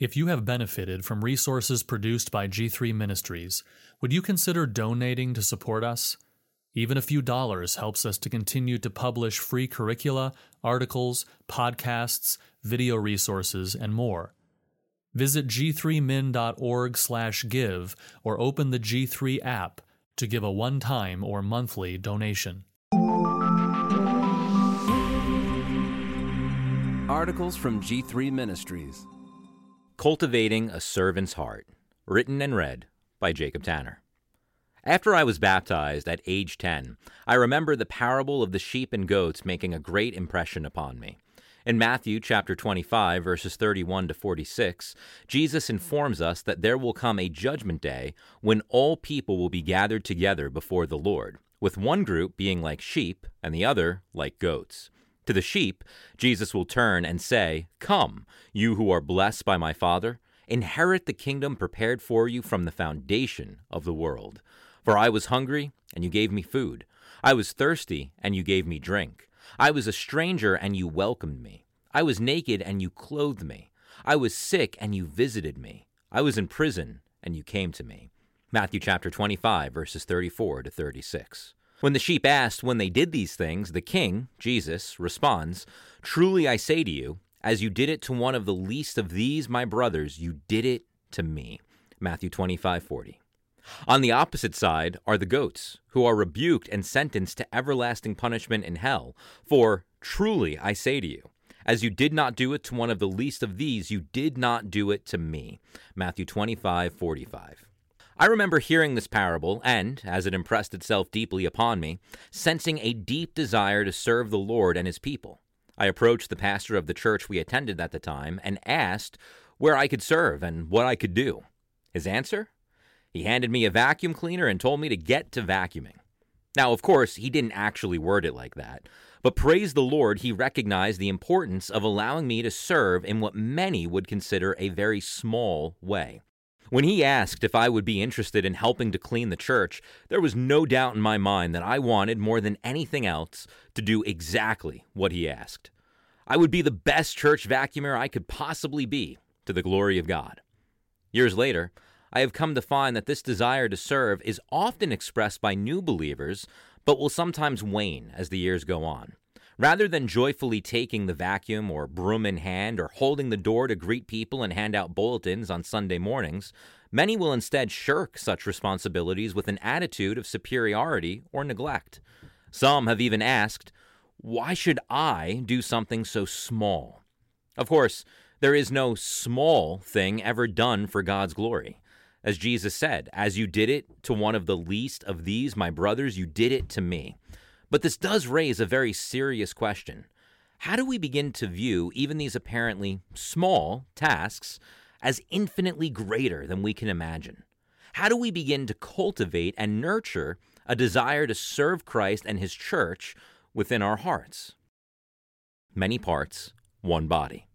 If you have benefited from resources produced by G3 Ministries, would you consider donating to support us? Even a few dollars helps us to continue to publish free curricula, articles, podcasts, video resources, and more. Visit g3min.org/give or open the G3 app to give a one-time or monthly donation. Articles from G3 Ministries. Cultivating a Servant's Heart, written and read by Jacob Tanner. After I was baptized at age 10, I remember the parable of the sheep and goats making a great impression upon me. In Matthew chapter 25 verses 31 to 46, Jesus informs us that there will come a judgment day when all people will be gathered together before the Lord, with one group being like sheep and the other like goats. To the sheep, Jesus will turn and say, Come, you who are blessed by my Father, inherit the kingdom prepared for you from the foundation of the world. For I was hungry, and you gave me food. I was thirsty, and you gave me drink. I was a stranger, and you welcomed me. I was naked, and you clothed me. I was sick, and you visited me. I was in prison, and you came to me. Matthew chapter 25, verses 34 to 36. When the sheep asked when they did these things, the king, Jesus, responds, Truly I say to you, as you did it to one of the least of these my brothers, you did it to me. Matthew 25, 40. On the opposite side are the goats, who are rebuked and sentenced to everlasting punishment in hell. For truly I say to you, as you did not do it to one of the least of these, you did not do it to me. Matthew 25, 45. I remember hearing this parable and, as it impressed itself deeply upon me, sensing a deep desire to serve the Lord and his people. I approached the pastor of the church we attended at the time and asked where I could serve and what I could do. His answer? He handed me a vacuum cleaner and told me to get to vacuuming. Now, of course, he didn't actually word it like that, but praise the Lord, he recognized the importance of allowing me to serve in what many would consider a very small way. When he asked if I would be interested in helping to clean the church, there was no doubt in my mind that I wanted more than anything else to do exactly what he asked. I would be the best church vacuumer I could possibly be, to the glory of God. Years later, I have come to find that this desire to serve is often expressed by new believers, but will sometimes wane as the years go on. Rather than joyfully taking the vacuum or broom in hand or holding the door to greet people and hand out bulletins on Sunday mornings, many will instead shirk such responsibilities with an attitude of superiority or neglect. Some have even asked, Why should I do something so small? Of course, there is no small thing ever done for God's glory. As Jesus said, As you did it to one of the least of these, my brothers, you did it to me. But this does raise a very serious question. How do we begin to view even these apparently small tasks as infinitely greater than we can imagine? How do we begin to cultivate and nurture a desire to serve Christ and His church within our hearts? Many parts, one body.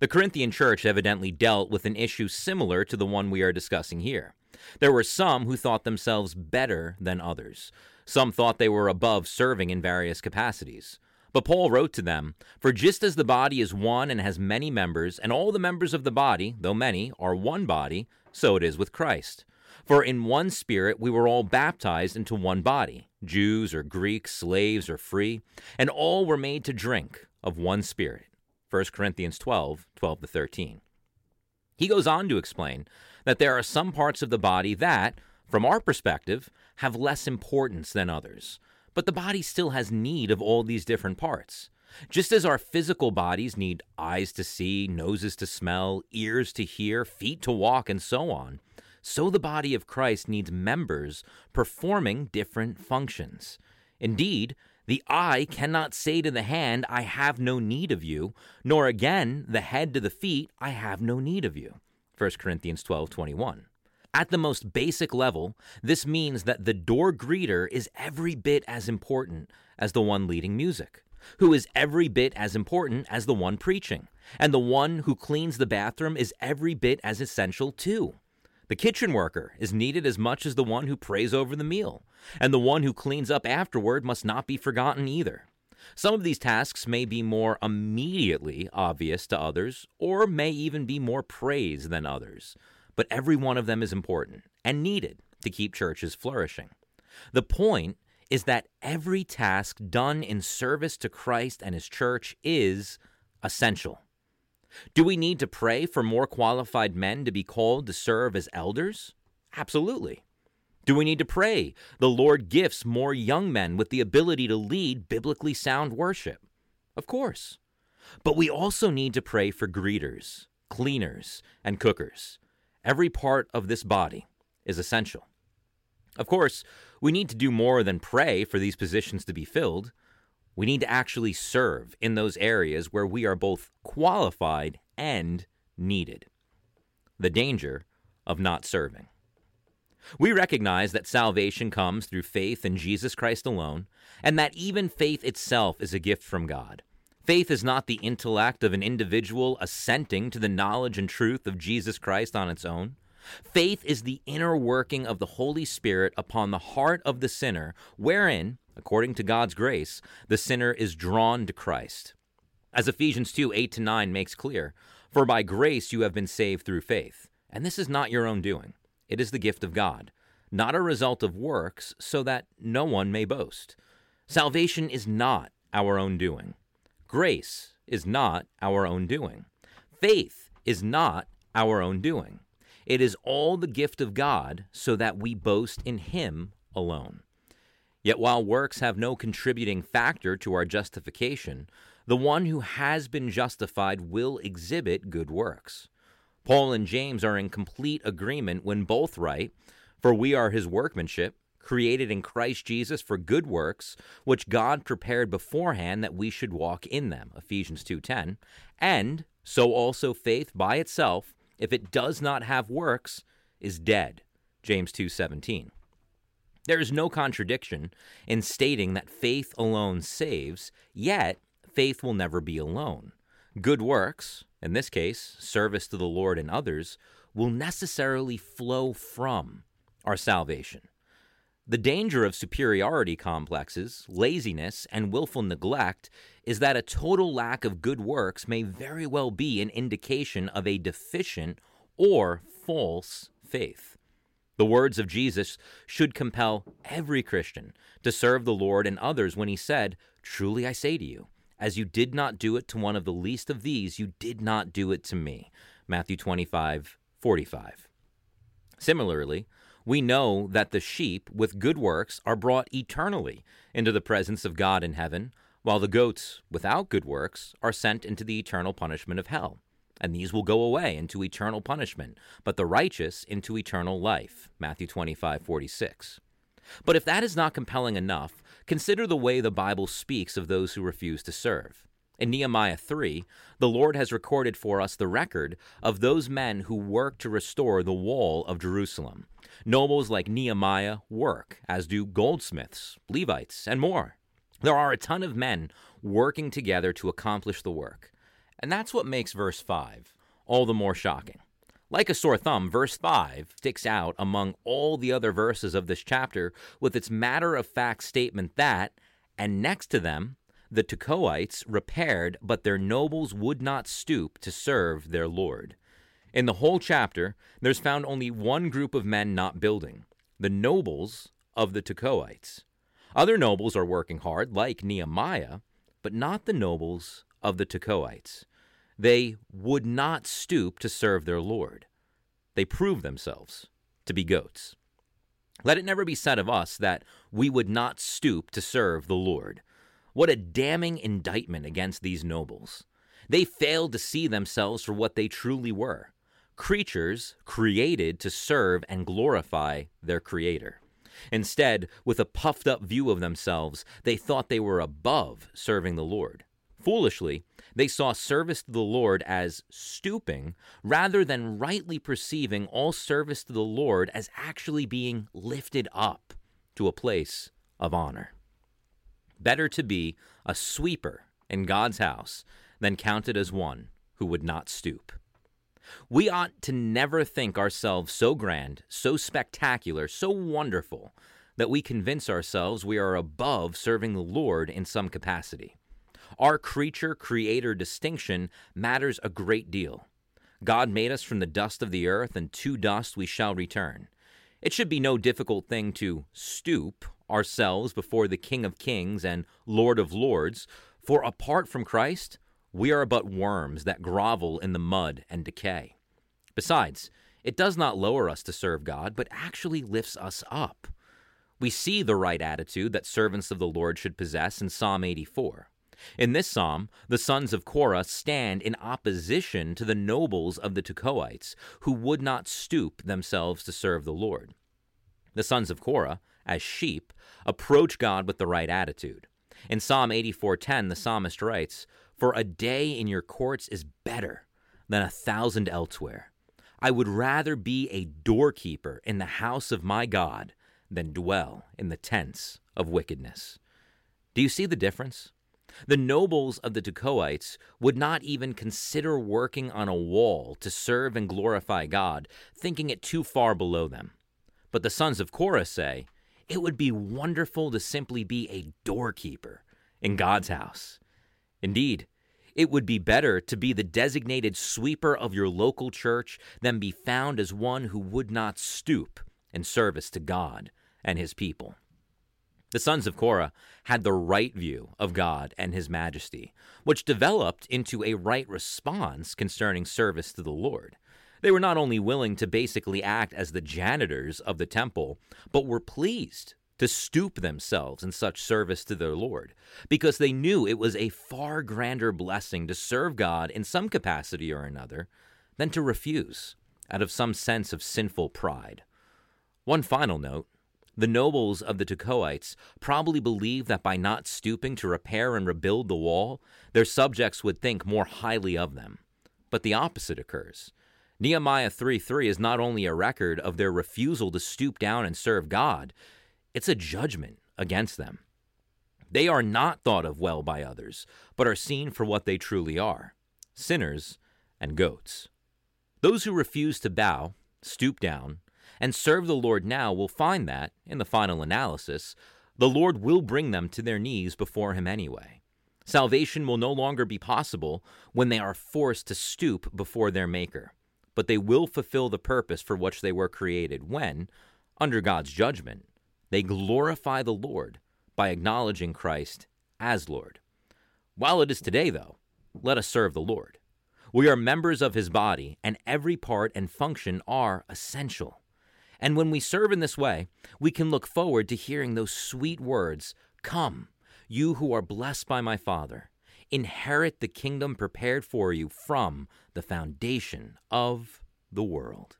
The Corinthian church evidently dealt with an issue similar to the one we are discussing here. There were some who thought themselves better than others. Some thought they were above serving in various capacities. But Paul wrote to them, For just as the body is one and has many members, and all the members of the body, though many, are one body, so it is with Christ. For in one spirit we were all baptized into one body, Jews or Greeks, slaves or free, and all were made to drink of one spirit. 1 Corinthians 12 12 13. He goes on to explain that there are some parts of the body that, from our perspective, have less importance than others. But the body still has need of all these different parts. Just as our physical bodies need eyes to see, noses to smell, ears to hear, feet to walk, and so on, so the body of Christ needs members performing different functions. Indeed, the eye cannot say to the hand, I have no need of you, nor again the head to the feet, I have no need of you. 1 Corinthians 12 21. At the most basic level, this means that the door greeter is every bit as important as the one leading music, who is every bit as important as the one preaching, and the one who cleans the bathroom is every bit as essential too. The kitchen worker is needed as much as the one who prays over the meal, and the one who cleans up afterward must not be forgotten either. Some of these tasks may be more immediately obvious to others, or may even be more praised than others, but every one of them is important and needed to keep churches flourishing. The point is that every task done in service to Christ and His church is essential. Do we need to pray for more qualified men to be called to serve as elders? Absolutely. Do we need to pray the Lord gifts more young men with the ability to lead biblically sound worship? Of course. But we also need to pray for greeters, cleaners, and cookers. Every part of this body is essential. Of course, we need to do more than pray for these positions to be filled. We need to actually serve in those areas where we are both qualified and needed. The danger of not serving. We recognize that salvation comes through faith in Jesus Christ alone, and that even faith itself is a gift from God. Faith is not the intellect of an individual assenting to the knowledge and truth of Jesus Christ on its own. Faith is the inner working of the Holy Spirit upon the heart of the sinner, wherein, according to God's grace, the sinner is drawn to Christ. As Ephesians 2 8 to 9 makes clear, For by grace you have been saved through faith, and this is not your own doing. It is the gift of God, not a result of works, so that no one may boast. Salvation is not our own doing. Grace is not our own doing. Faith is not our own doing. It is all the gift of God, so that we boast in Him alone. Yet while works have no contributing factor to our justification, the one who has been justified will exhibit good works. Paul and James are in complete agreement when both write, For we are his workmanship, created in Christ Jesus for good works, which God prepared beforehand that we should walk in them. Ephesians 2:10. And so also faith by itself, if it does not have works, is dead. James 2:17. There is no contradiction in stating that faith alone saves, yet faith will never be alone. Good works, in this case, service to the Lord and others, will necessarily flow from our salvation. The danger of superiority complexes, laziness, and willful neglect is that a total lack of good works may very well be an indication of a deficient or false faith. The words of Jesus should compel every Christian to serve the Lord and others when he said, Truly I say to you, as you did not do it to one of the least of these, you did not do it to me. Matthew 25, 45. Similarly, we know that the sheep with good works are brought eternally into the presence of God in heaven, while the goats without good works are sent into the eternal punishment of hell. And these will go away into eternal punishment, but the righteous into eternal life. Matthew 25, 46. But if that is not compelling enough, Consider the way the Bible speaks of those who refuse to serve. In Nehemiah 3, the Lord has recorded for us the record of those men who work to restore the wall of Jerusalem. Nobles like Nehemiah work, as do goldsmiths, Levites, and more. There are a ton of men working together to accomplish the work. And that's what makes verse 5 all the more shocking. Like a sore thumb, verse 5 sticks out among all the other verses of this chapter with its matter of fact statement that, and next to them, the Tekoites repaired, but their nobles would not stoop to serve their Lord. In the whole chapter, there's found only one group of men not building the nobles of the Tekoites. Other nobles are working hard, like Nehemiah, but not the nobles of the Tekoites. They would not stoop to serve their Lord. They prove themselves to be goats. Let it never be said of us that we would not stoop to serve the Lord. What a damning indictment against these nobles. They failed to see themselves for what they truly were creatures created to serve and glorify their Creator. Instead, with a puffed up view of themselves, they thought they were above serving the Lord. Foolishly, they saw service to the Lord as stooping rather than rightly perceiving all service to the Lord as actually being lifted up to a place of honor. Better to be a sweeper in God's house than counted as one who would not stoop. We ought to never think ourselves so grand, so spectacular, so wonderful that we convince ourselves we are above serving the Lord in some capacity. Our creature creator distinction matters a great deal. God made us from the dust of the earth, and to dust we shall return. It should be no difficult thing to stoop ourselves before the King of Kings and Lord of Lords, for apart from Christ, we are but worms that grovel in the mud and decay. Besides, it does not lower us to serve God, but actually lifts us up. We see the right attitude that servants of the Lord should possess in Psalm 84. In this psalm, the sons of Korah stand in opposition to the nobles of the Tekoites, who would not stoop themselves to serve the Lord. The sons of Korah, as sheep, approach God with the right attitude. In Psalm 84:10, the psalmist writes, "For a day in your courts is better than a thousand elsewhere. I would rather be a doorkeeper in the house of my God than dwell in the tents of wickedness." Do you see the difference? The nobles of the Tekoites would not even consider working on a wall to serve and glorify God, thinking it too far below them. But the sons of Korah say, it would be wonderful to simply be a doorkeeper in God's house. Indeed, it would be better to be the designated sweeper of your local church than be found as one who would not stoop in service to God and his people. The sons of Korah had the right view of God and his majesty, which developed into a right response concerning service to the Lord. They were not only willing to basically act as the janitors of the temple, but were pleased to stoop themselves in such service to their Lord, because they knew it was a far grander blessing to serve God in some capacity or another than to refuse out of some sense of sinful pride. One final note the nobles of the Tekoites probably believed that by not stooping to repair and rebuild the wall, their subjects would think more highly of them. But the opposite occurs. Nehemiah 3 3 is not only a record of their refusal to stoop down and serve God, it's a judgment against them. They are not thought of well by others, but are seen for what they truly are sinners and goats. Those who refuse to bow, stoop down, and serve the Lord now will find that, in the final analysis, the Lord will bring them to their knees before Him anyway. Salvation will no longer be possible when they are forced to stoop before their Maker, but they will fulfill the purpose for which they were created when, under God's judgment, they glorify the Lord by acknowledging Christ as Lord. While it is today, though, let us serve the Lord. We are members of his body, and every part and function are essential. And when we serve in this way, we can look forward to hearing those sweet words Come, you who are blessed by my Father, inherit the kingdom prepared for you from the foundation of the world.